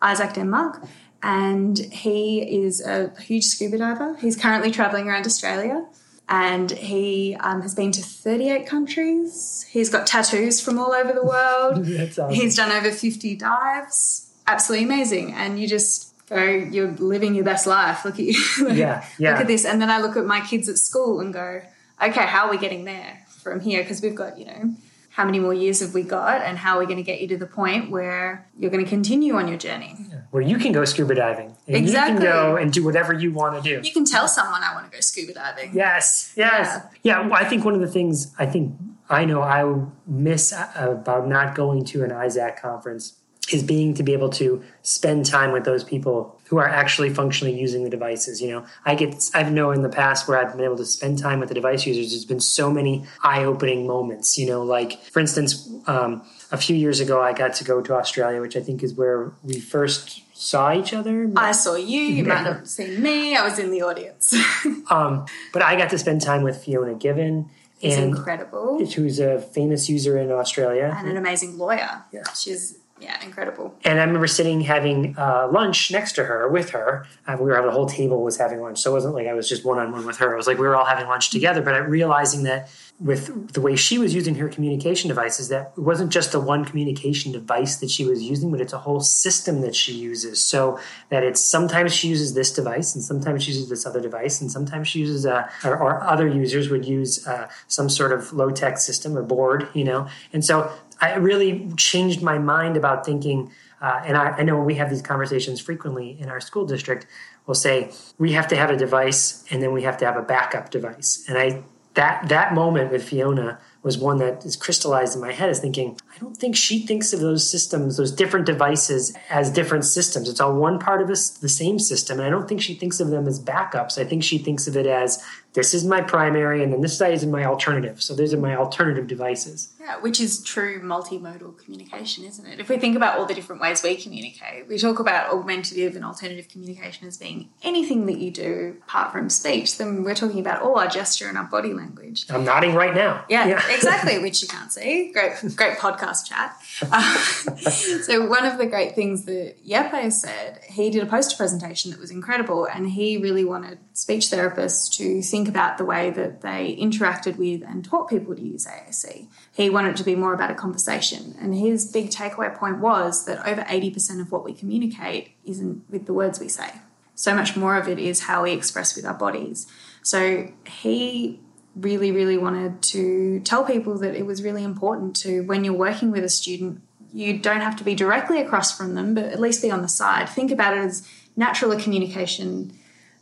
[SPEAKER 3] Isaac Denmark, and he is a huge scuba diver. He's currently traveling around Australia. And he um, has been to 38 countries. He's got tattoos from all over the world.
[SPEAKER 1] Awesome.
[SPEAKER 3] He's done over 50 dives. Absolutely amazing. And you just go, you're living your best life. Look at you.
[SPEAKER 1] Yeah, yeah.
[SPEAKER 3] Look at this. And then I look at my kids at school and go, okay, how are we getting there from here? Because we've got, you know, how many more years have we got? And how are we going to get you to the point where you're going to continue on your journey?
[SPEAKER 1] Where you can go scuba diving. And
[SPEAKER 3] Exactly.
[SPEAKER 1] You can go and do whatever you want to do.
[SPEAKER 3] You can tell someone I want to go scuba diving.
[SPEAKER 1] Yes, yes. Yeah, well, I think one of the things I think I know I miss about not going to an isaac conference is being to be able to spend time with those people who are actually functionally using the devices. You know, I get I've known in the past where I've been able to spend time with the device users, there's been so many eye opening moments. You know, like for instance, um, a few years ago, I got to go to Australia, which I think is where we first saw each other.
[SPEAKER 3] I saw you. You might not have seen me. I was in the audience.
[SPEAKER 1] Um, but I got to spend time with Fiona Given.
[SPEAKER 3] Incredible.
[SPEAKER 1] who's a famous user in Australia.
[SPEAKER 3] And an amazing lawyer.
[SPEAKER 1] Yeah.
[SPEAKER 3] She's, yeah, incredible.
[SPEAKER 1] And I remember sitting having uh, lunch next to her with her. Uh, we were having a whole table was having lunch, so it wasn't like I was just one on one with her. It was like we were all having lunch together. But I realizing that with the way she was using her communication devices, that it wasn't just a one communication device that she was using, but it's a whole system that she uses. So that it's sometimes she uses this device, and sometimes she uses this other device, and sometimes she uses uh, or, or other users would use uh, some sort of low tech system or board, you know. And so I really changed my mind about thinking. Uh, and I, I know we have these conversations frequently in our school district, we'll say we have to have a device and then we have to have a backup device. And I that that moment with Fiona was one that is crystallized in my head as thinking, I don't think she thinks of those systems, those different devices as different systems. It's all one part of the same system. And I don't think she thinks of them as backups. I think she thinks of it as this is my primary and then this side is my alternative. So those are my alternative devices.
[SPEAKER 3] Yeah, which is true multimodal communication, isn't it? If we think about all the different ways we communicate, we talk about augmentative and alternative communication as being anything that you do apart from speech, then we're talking about all our gesture and our body language.
[SPEAKER 1] I'm nodding right now.
[SPEAKER 3] Yeah, exactly, which you can't see. Great, great podcast chat. Uh, so one of the great things that Jeppe said, he did a poster presentation that was incredible, and he really wanted speech therapists to think about the way that they interacted with and taught people to use AAC. He wanted it to be more about a conversation, and his big takeaway point was that over 80% of what we communicate isn't with the words we say. So much more of it is how we express with our bodies. So he really, really wanted to tell people that it was really important to, when you're working with a student, you don't have to be directly across from them, but at least be on the side. Think about it as natural communication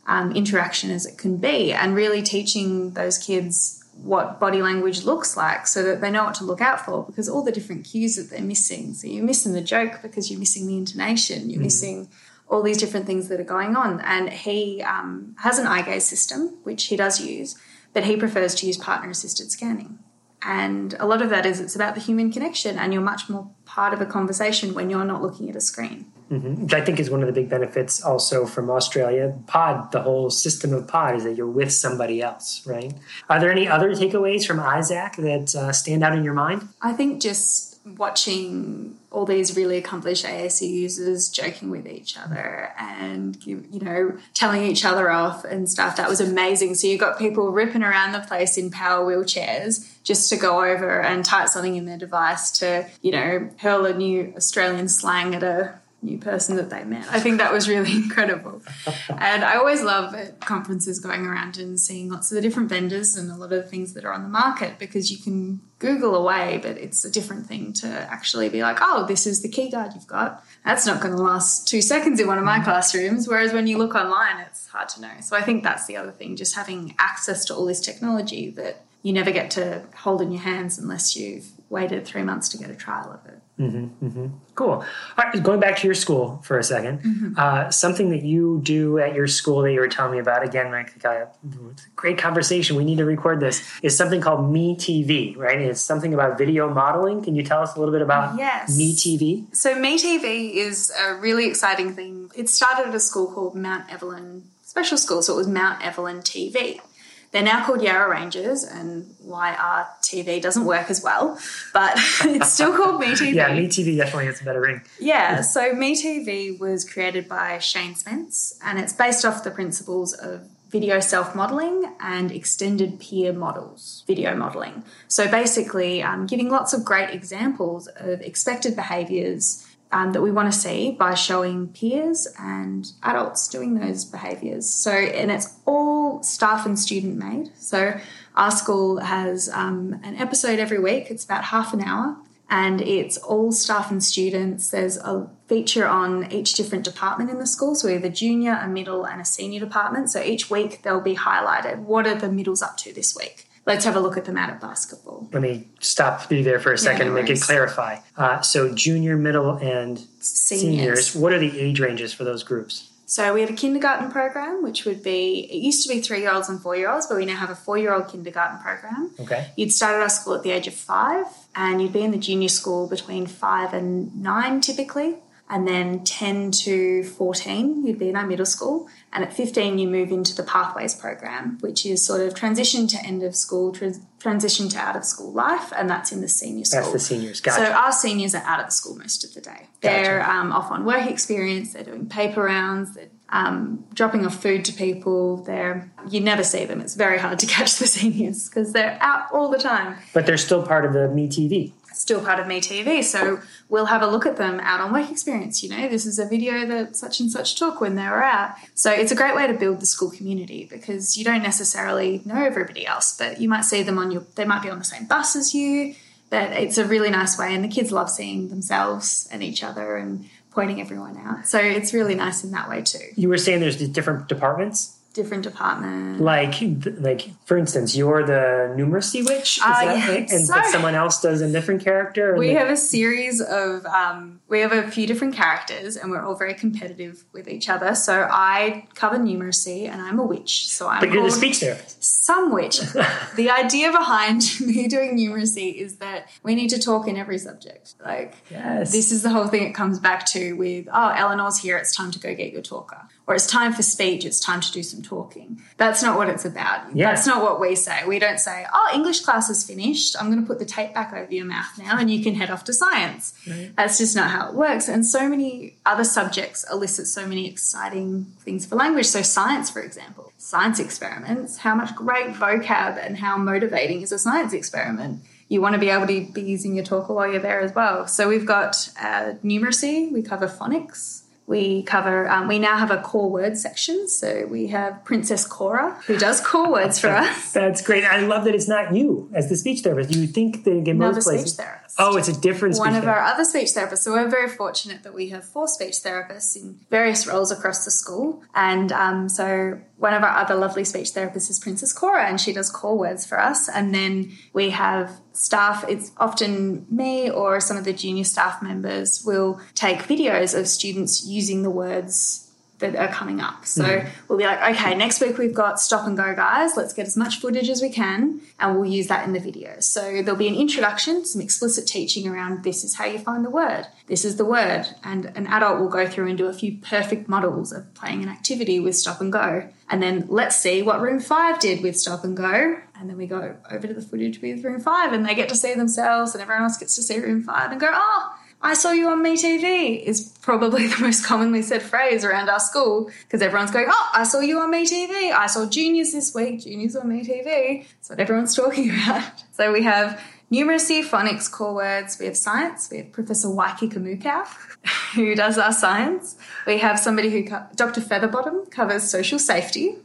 [SPEAKER 3] um, interaction as it can be, and really teaching those kids what body language looks like so that they know what to look out for because all the different cues that they're missing. So you're missing the joke because you're missing the intonation, you're missing all these different things that are going on. And he um, has an eye gaze system, which he does use, but he prefers to use partner assisted scanning. And a lot of that is it's about the human connection, and you're much more part of a conversation when you're not looking at a screen.
[SPEAKER 1] Mhm. Which I think is one of the big benefits also from Australia. PODD, the whole system of PODD is that you're with somebody else, right? Are there any other takeaways from Isaac that uh, stand out in your mind?
[SPEAKER 3] I think just watching all these really accomplished AAC users joking with each other and you you know telling each other off and stuff that was amazing. So you got people ripping around the place in power wheelchairs just to go over and type something in their device to you know hurl a new Australian slang at a new person that they met. I think that was really incredible. and I always love at conferences going around and seeing lots of the different vendors and a lot of the things that are on the market because you can Google away, but it's a different thing to actually be like, oh, this is the key guard you've got. That's not going to last two seconds in one of my classrooms. Whereas when you look online, it's hard to know. So I think that's the other thing, just having access to all this technology that you never get to hold in your hands unless you've waited three months to get a trial of it.
[SPEAKER 1] Mm-hmm, mm-hmm. Cool. All right, going back to your school for a 2nd mm-hmm. uh, something that you do at your school that you were telling me about again, like a great conversation. We need to record this. Is something called Me TV, right? It's something about video modeling. Can you tell us a little bit about
[SPEAKER 3] yes.
[SPEAKER 1] Me TV?
[SPEAKER 3] So Me TV is a really exciting thing. It started at a school called Mount Evelyn Special School, so it was Mount Evelyn TV. They're now called Yarra Ranges, and YR TV doesn't work as well, but it's still called Me TV.
[SPEAKER 1] yeah, Me TV definitely has a better ring.
[SPEAKER 3] Yeah, so Me TV was created by Shane Spence, and it's based off the principles of video self modeling and extended peer models, video modeling. So basically, um, giving lots of great examples of expected behaviors um, that we want to see by showing peers and adults doing those behaviours. So, and it's all staff and student made. So, our school has um, an episode every week, it's about half an hour, and it's all staff and students. There's a feature on each different department in the school. So, we have a junior, a middle, and a senior department. So, each week they'll be highlighted what are the middles up to this week let's have a look at them out of basketball.
[SPEAKER 1] Let me stop you there for a second yeah, no and make it clarify. Uh, so, junior, middle, and seniors. seniors. What are the age ranges for those groups?
[SPEAKER 3] So, we have a kindergarten program, which would be, it used to be three year olds and four year olds, but we now have a four year old kindergarten program.
[SPEAKER 1] Okay.
[SPEAKER 3] You'd start at our school at the age of five, and you'd be in the junior school between five and nine typically and then 10 to 14 you'd be in our middle school. And at 15 you move into the pathways program which is sort of transition to end of school transition to out of school life and that's in the senior school.
[SPEAKER 1] that's the seniors. Gotcha.
[SPEAKER 3] so our seniors are out of the school most of the day. They're um, off on work experience they're doing paper rounds they're um, dropping off food to people they're you never see them. It's very hard to catch the seniors because they're out all the time.
[SPEAKER 1] But they're still part of the me tv
[SPEAKER 3] still part of Me TV. So we'll have a look at them out on work experience. You know, this is a video that such and such took when they were out. So it's a great way to build the school community because you don't necessarily know everybody else, but you might see them on your, they might be on the same bus as you. But it's a really nice way, and the kids love seeing themselves and each other and pointing everyone out. So it's really nice in that way too.
[SPEAKER 1] You were saying there's different departments?
[SPEAKER 3] Different department.
[SPEAKER 1] Like, like for instance, you're the numeracy witch, uh, yeah. and so, but someone else does a different character.
[SPEAKER 3] We have a series of, um, we have a few different characters, and we're all very competitive with each other. So I cover numeracy, and I'm a witch. So I'm.
[SPEAKER 1] But you're the speech therapist.
[SPEAKER 3] Some witch. the idea behind me doing numeracy is that we need to talk in every subject. Like,
[SPEAKER 1] yes.
[SPEAKER 3] this is the whole thing it comes back to with, oh, Eleanor's here. It's time to go get your talker or it's time for speech, it's time to do some talking. That's not what it's about. Yeah. That's not what we say. We don't say, oh, English class is finished. I'm going to put the tape back over your mouth now and you can head off to science. Right. That's just not how it works. And so many other subjects elicit so many exciting things for language. So, science, for example, science experiments, how much great vocab and how motivating is a science experiment? you want to be able to be using your talker while you're there as well. So we've got uh, numeracy, we cover phonics, we cover, um, we now have a core word section. So we have Princess Cora, who does core words for us.
[SPEAKER 1] That's great. I love that it's not you as the speech therapist. You think that in most places.
[SPEAKER 3] speech therapist.
[SPEAKER 1] Oh, it's a different
[SPEAKER 3] One of
[SPEAKER 1] therapist.
[SPEAKER 3] our other speech therapists. So we're very fortunate that we have four speech therapists in various roles across the school. And um, so one of our other lovely speech therapists is Princess Cora, and she does core words for us. And then we have staff, it's often me or some of the junior staff members will take videos of students using the words that are coming up. So mm. we'll be like, okay, next week we've got stop and go, guys. Let's get as much footage as we can, and we'll use that in the video. So there'll be an introduction, some explicit teaching around this is how you find the word, this is the word, and an adult will go through and do a few perfect models of playing an activity with stop and go. And then let's see what room five did with stop and go. And then we go over to the footage with room five, and they get to see themselves, and everyone else gets to see room five and go, oh, I saw you on Me TV is probably the most commonly said phrase around our school because everyone's going, Oh, I saw you on Me TV. I saw juniors this week, juniors on Me TV. That's what everyone's talking about. So we have numeracy, phonics, core words. We have science. We have Professor Waiki Kamukau, who does our science. We have somebody who, Dr. Featherbottom, covers social safety,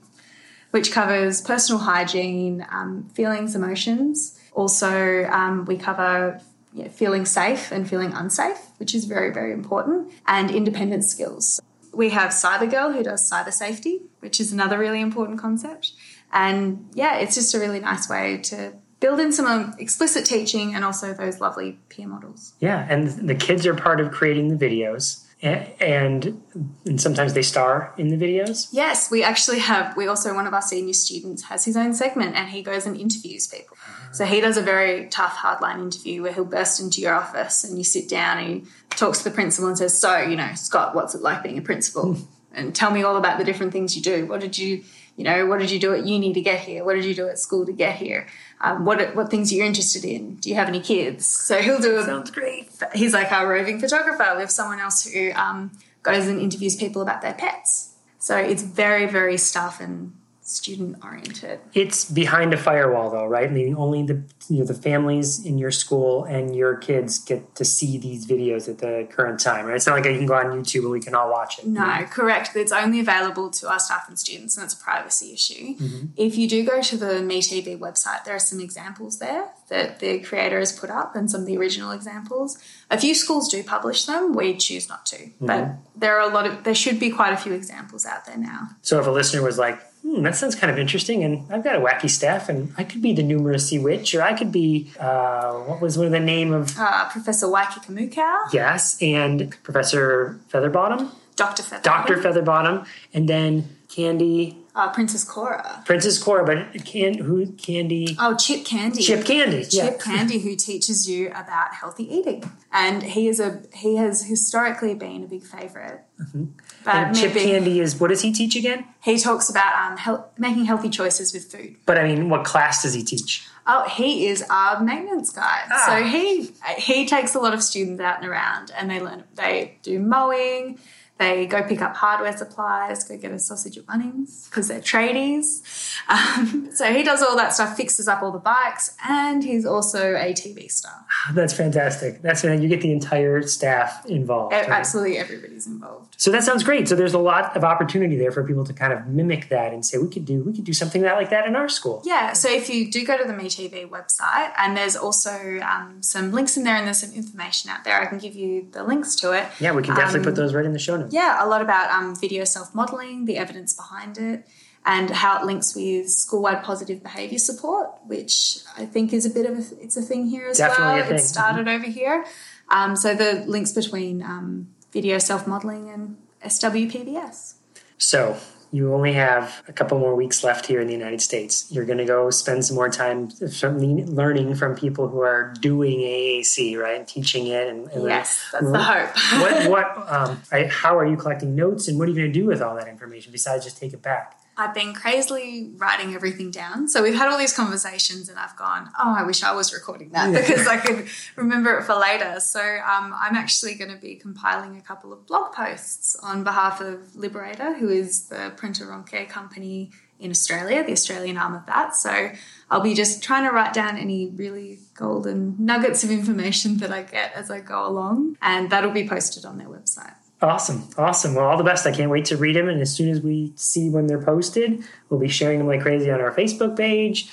[SPEAKER 3] which covers personal hygiene, um, feelings, emotions. Also, um, we cover you know, feeling safe and feeling unsafe, which is very, very important, and independence skills. We have Cyber Girl, who does cyber safety, which is another really important concept. And yeah, it's just a really nice way to build in some um, explicit teaching and also those lovely peer models.
[SPEAKER 1] Yeah, and the kids are part of creating the videos. And, and sometimes they star in the videos.
[SPEAKER 3] Yes, we actually have. We also one of our senior students has his own segment, and he goes and interviews people. Ah. So he does a very tough, hardline interview where he'll burst into your office and you sit down and he talks to the principal and says, "So, you know, Scott, what's it like being a principal? and tell me all about the different things you do. What did you you know, what did you do at uni to get here? What did you do at school to get here? Um, what what things you're interested in? Do you have any kids? So he'll do. A,
[SPEAKER 1] Sounds great.
[SPEAKER 3] He's like our roving photographer. We have someone else who um, goes and interviews people about their pets. So it's very very staff and student oriented.
[SPEAKER 1] It's behind a firewall though, right? Meaning only the you know the families in your school and your kids get to see these videos at the current time, right? It's not like you can go on YouTube and we can all watch it.
[SPEAKER 3] No,
[SPEAKER 1] right?
[SPEAKER 3] correct. It's only available to our staff and students, and it's a privacy issue. Mm-hmm. If you do go to the MeTV website, there are some examples there that the creator has put up, and some of the original examples. A few schools do publish them. We choose not to, mm-hmm. but there are a lot of. There should be quite a few examples out there now.
[SPEAKER 1] So if a listener was like, hmm, that sounds kind of interesting. And I've got a wacky staff, and I could be the numeracy witch, or I could be, uh, what was one of the name of?
[SPEAKER 3] Uh, Professor Waiki Kamukau.
[SPEAKER 1] Yes, and Professor Featherbottom.
[SPEAKER 3] Dr. Featherbottom.
[SPEAKER 1] Dr. Featherbottom. And then Candy.
[SPEAKER 3] Uh, Princess Cora.
[SPEAKER 1] Princess Cora, but can who Candy?
[SPEAKER 3] Oh, Chip Candy.
[SPEAKER 1] Chip Candy.
[SPEAKER 3] Chip yeah. Candy, who teaches you about healthy eating, and he is a he has historically been a big favorite.
[SPEAKER 1] Mm-hmm. But Chip Candy is what does he teach again?
[SPEAKER 3] He talks about um, making healthy choices with food.
[SPEAKER 1] But I mean, what class does he teach?
[SPEAKER 3] Oh, he is our maintenance guy. Ah. So he he takes a lot of students out and around, and they learn they do mowing they go pick up hardware supplies, go get a sausage at Bunnings because they're tradies. Um, so he does all that stuff, fixes up all the bikes, and he's also a TV star.
[SPEAKER 1] That's fantastic. That's you get the entire staff involved.
[SPEAKER 3] Right? Absolutely, everybody's involved.
[SPEAKER 1] So that sounds great. So there's a lot of opportunity there for people to kind of mimic that and say we could do we could do something that like that in our school.
[SPEAKER 3] Yeah. So if you do go to the MeTV website, and there's also um, some links in there, and there's some information out there. I can give you the links to it.
[SPEAKER 1] Yeah, we can definitely um, put those right in the show notes
[SPEAKER 3] yeah, a lot about um, video self modeling, the evidence behind it, and how it links with school-wide positive behaviour support, which I think is a bit of a it's a thing here as
[SPEAKER 1] Definitely
[SPEAKER 3] well. It started over here. Um, so the links between um, video self modeling and SWPBS.
[SPEAKER 1] So you only have a couple more weeks left here in the United States. You're going to go spend some more time learning from people who are doing AAC, right? And teaching it. And,
[SPEAKER 3] and yes, that's the hope.
[SPEAKER 1] what, what, um, how are you collecting notes and what are you going to do with all that information besides just take it back?
[SPEAKER 3] I've been crazily writing everything down. So we've had all these conversations, and I've gone, "Oh, I wish I was recording that yeah. because I could remember it for later." So um, I'm actually going to be compiling a couple of blog posts on behalf of Liberator, who is the Prentke Romich company in Australia, the Australian arm of that. So I'll be just trying to write down any really golden nuggets of information that I get as I go along, and that'll be posted on their website.
[SPEAKER 1] Awesome. Awesome. Well, all the best. I can't wait to read them. And as soon as we see when they're posted, we'll be sharing them like crazy on our Facebook page.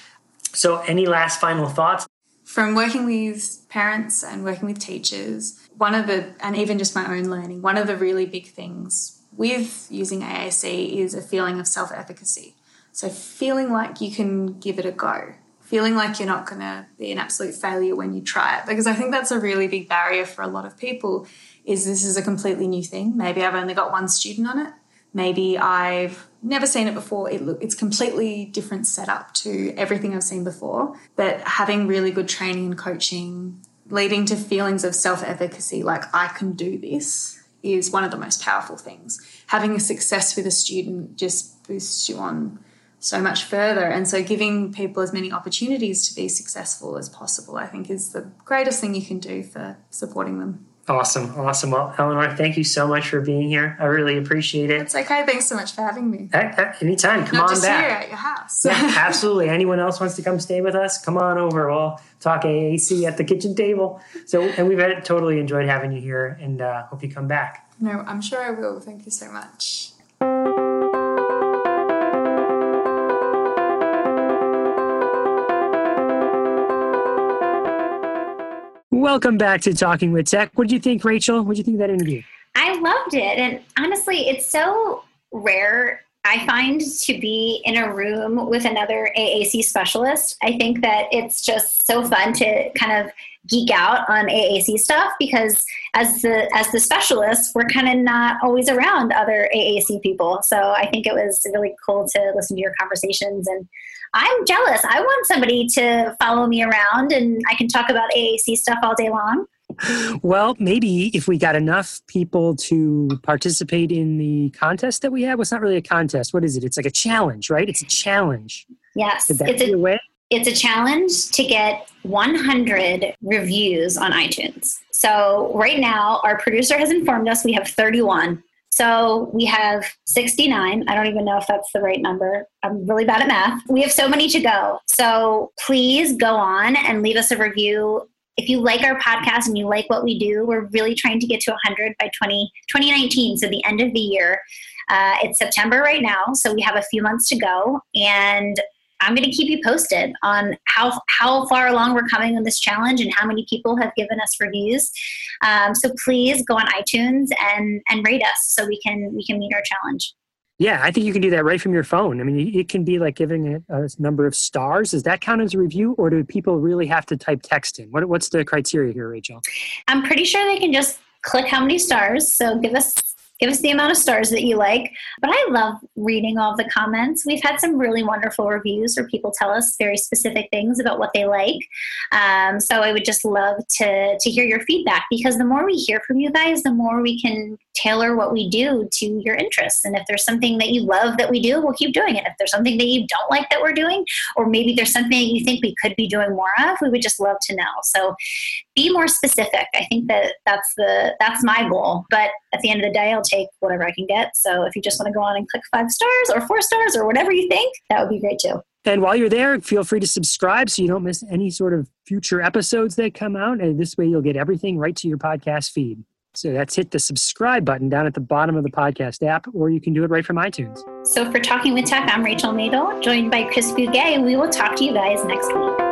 [SPEAKER 1] So, any last final thoughts?
[SPEAKER 3] From working with parents and working with teachers, one of the, and even just my own learning, one of the really big things with using AAC is a feeling of self efficacy. So, feeling like you can give it a go, feeling like you're not going to be an absolute failure when you try it. Because I think that's a really big barrier for a lot of people is this is a completely new thing. Maybe I've only got one student on it. Maybe I've never seen it before. It look it's completely different setup to everything I've seen before. But having really good training and coaching, leading to feelings of self-efficacy, like I can do this, is one of the most powerful things. Having a success with a student just boosts you on so much further. And so giving people as many opportunities to be successful as possible, I think is the greatest thing you can do for supporting them.
[SPEAKER 1] Awesome, awesome. Well, Eleanor, thank you so much for being here. I really appreciate it.
[SPEAKER 3] It's okay. Thanks so much for having me.
[SPEAKER 1] At, at anytime, come
[SPEAKER 3] Not
[SPEAKER 1] on
[SPEAKER 3] just
[SPEAKER 1] back.
[SPEAKER 3] here at your house.
[SPEAKER 1] yeah, absolutely. Anyone else wants to come stay with us? Come on over. We'll talk AAC at the kitchen table. So, and we've had, totally enjoyed having you here, and uh, hope you come back.
[SPEAKER 3] no, I'm sure I will. Thank you so much.
[SPEAKER 1] Welcome back to Talking with Tech. What did you think, Rachel? What did you think of that interview?
[SPEAKER 2] I loved it. And honestly, it's so rare, I find, to be in a room with another AAC specialist. I think that it's just so fun to kind of geek out on AAC stuff because as the as the specialist, we're kind of not always around other AAC people. So I think it was really cool to listen to your conversations and I'm jealous. I want somebody to follow me around and I can talk about AAC stuff all day long.
[SPEAKER 1] Well, maybe if we got enough people to participate in the contest that we have, well, it's not really a contest. What is it? It's like a challenge, right? It's a challenge.
[SPEAKER 2] Yes, it's a
[SPEAKER 1] a way?
[SPEAKER 2] it's a challenge to get 100 reviews on iTunes. So, right now, our producer has informed us we have 31. So, we have 69. I don't even know if that's the right number. I'm really bad at math. We have so many to go. So, please go on and leave us a review. If you like our podcast and you like what we do, we're really trying to get to 100 by 20, 2019, so the end of the year. Uh, it's September right now, so we have a few months to go. And I'm going to keep you posted on how how far along we're coming on this challenge and how many people have given us reviews. Um, so please go on iTunes and and rate us so we can we can meet our challenge.
[SPEAKER 1] Yeah, I think you can do that right from your phone. I mean, it can be like giving it a number of stars. Does that count as a review, or do people really have to type text in? What, what's the criteria here, Rachel?
[SPEAKER 2] I'm pretty sure they can just click how many stars. So give us give us the amount of stars that you like. But I love reading all the comments. We've had some really wonderful reviews where people tell us very specific things about what they like. Um, so I would just love to to hear your feedback because the more we hear from you guys, the more we can tailor what we do to your interests. And if there's something that you love that we do, we'll keep doing it. If there's something that you don't like that we're doing, or maybe there's something that you think we could be doing more of, we would just love to know. So be more specific. I think that that's the that's my goal. But at the end of the day, I'll take whatever I can get. So if you just want to go on and click five stars or four stars or whatever you think, that would be great too.
[SPEAKER 1] And while you're there, feel free to subscribe so you don't miss any sort of future episodes that come out. And this way, you'll get everything right to your podcast feed. So that's hit the subscribe button down at the bottom of the podcast app, or you can do it right from iTunes.
[SPEAKER 2] So for Talking with Tech, I'm Rachel Madel, joined by Chris Bugaj. We will talk to you guys next week.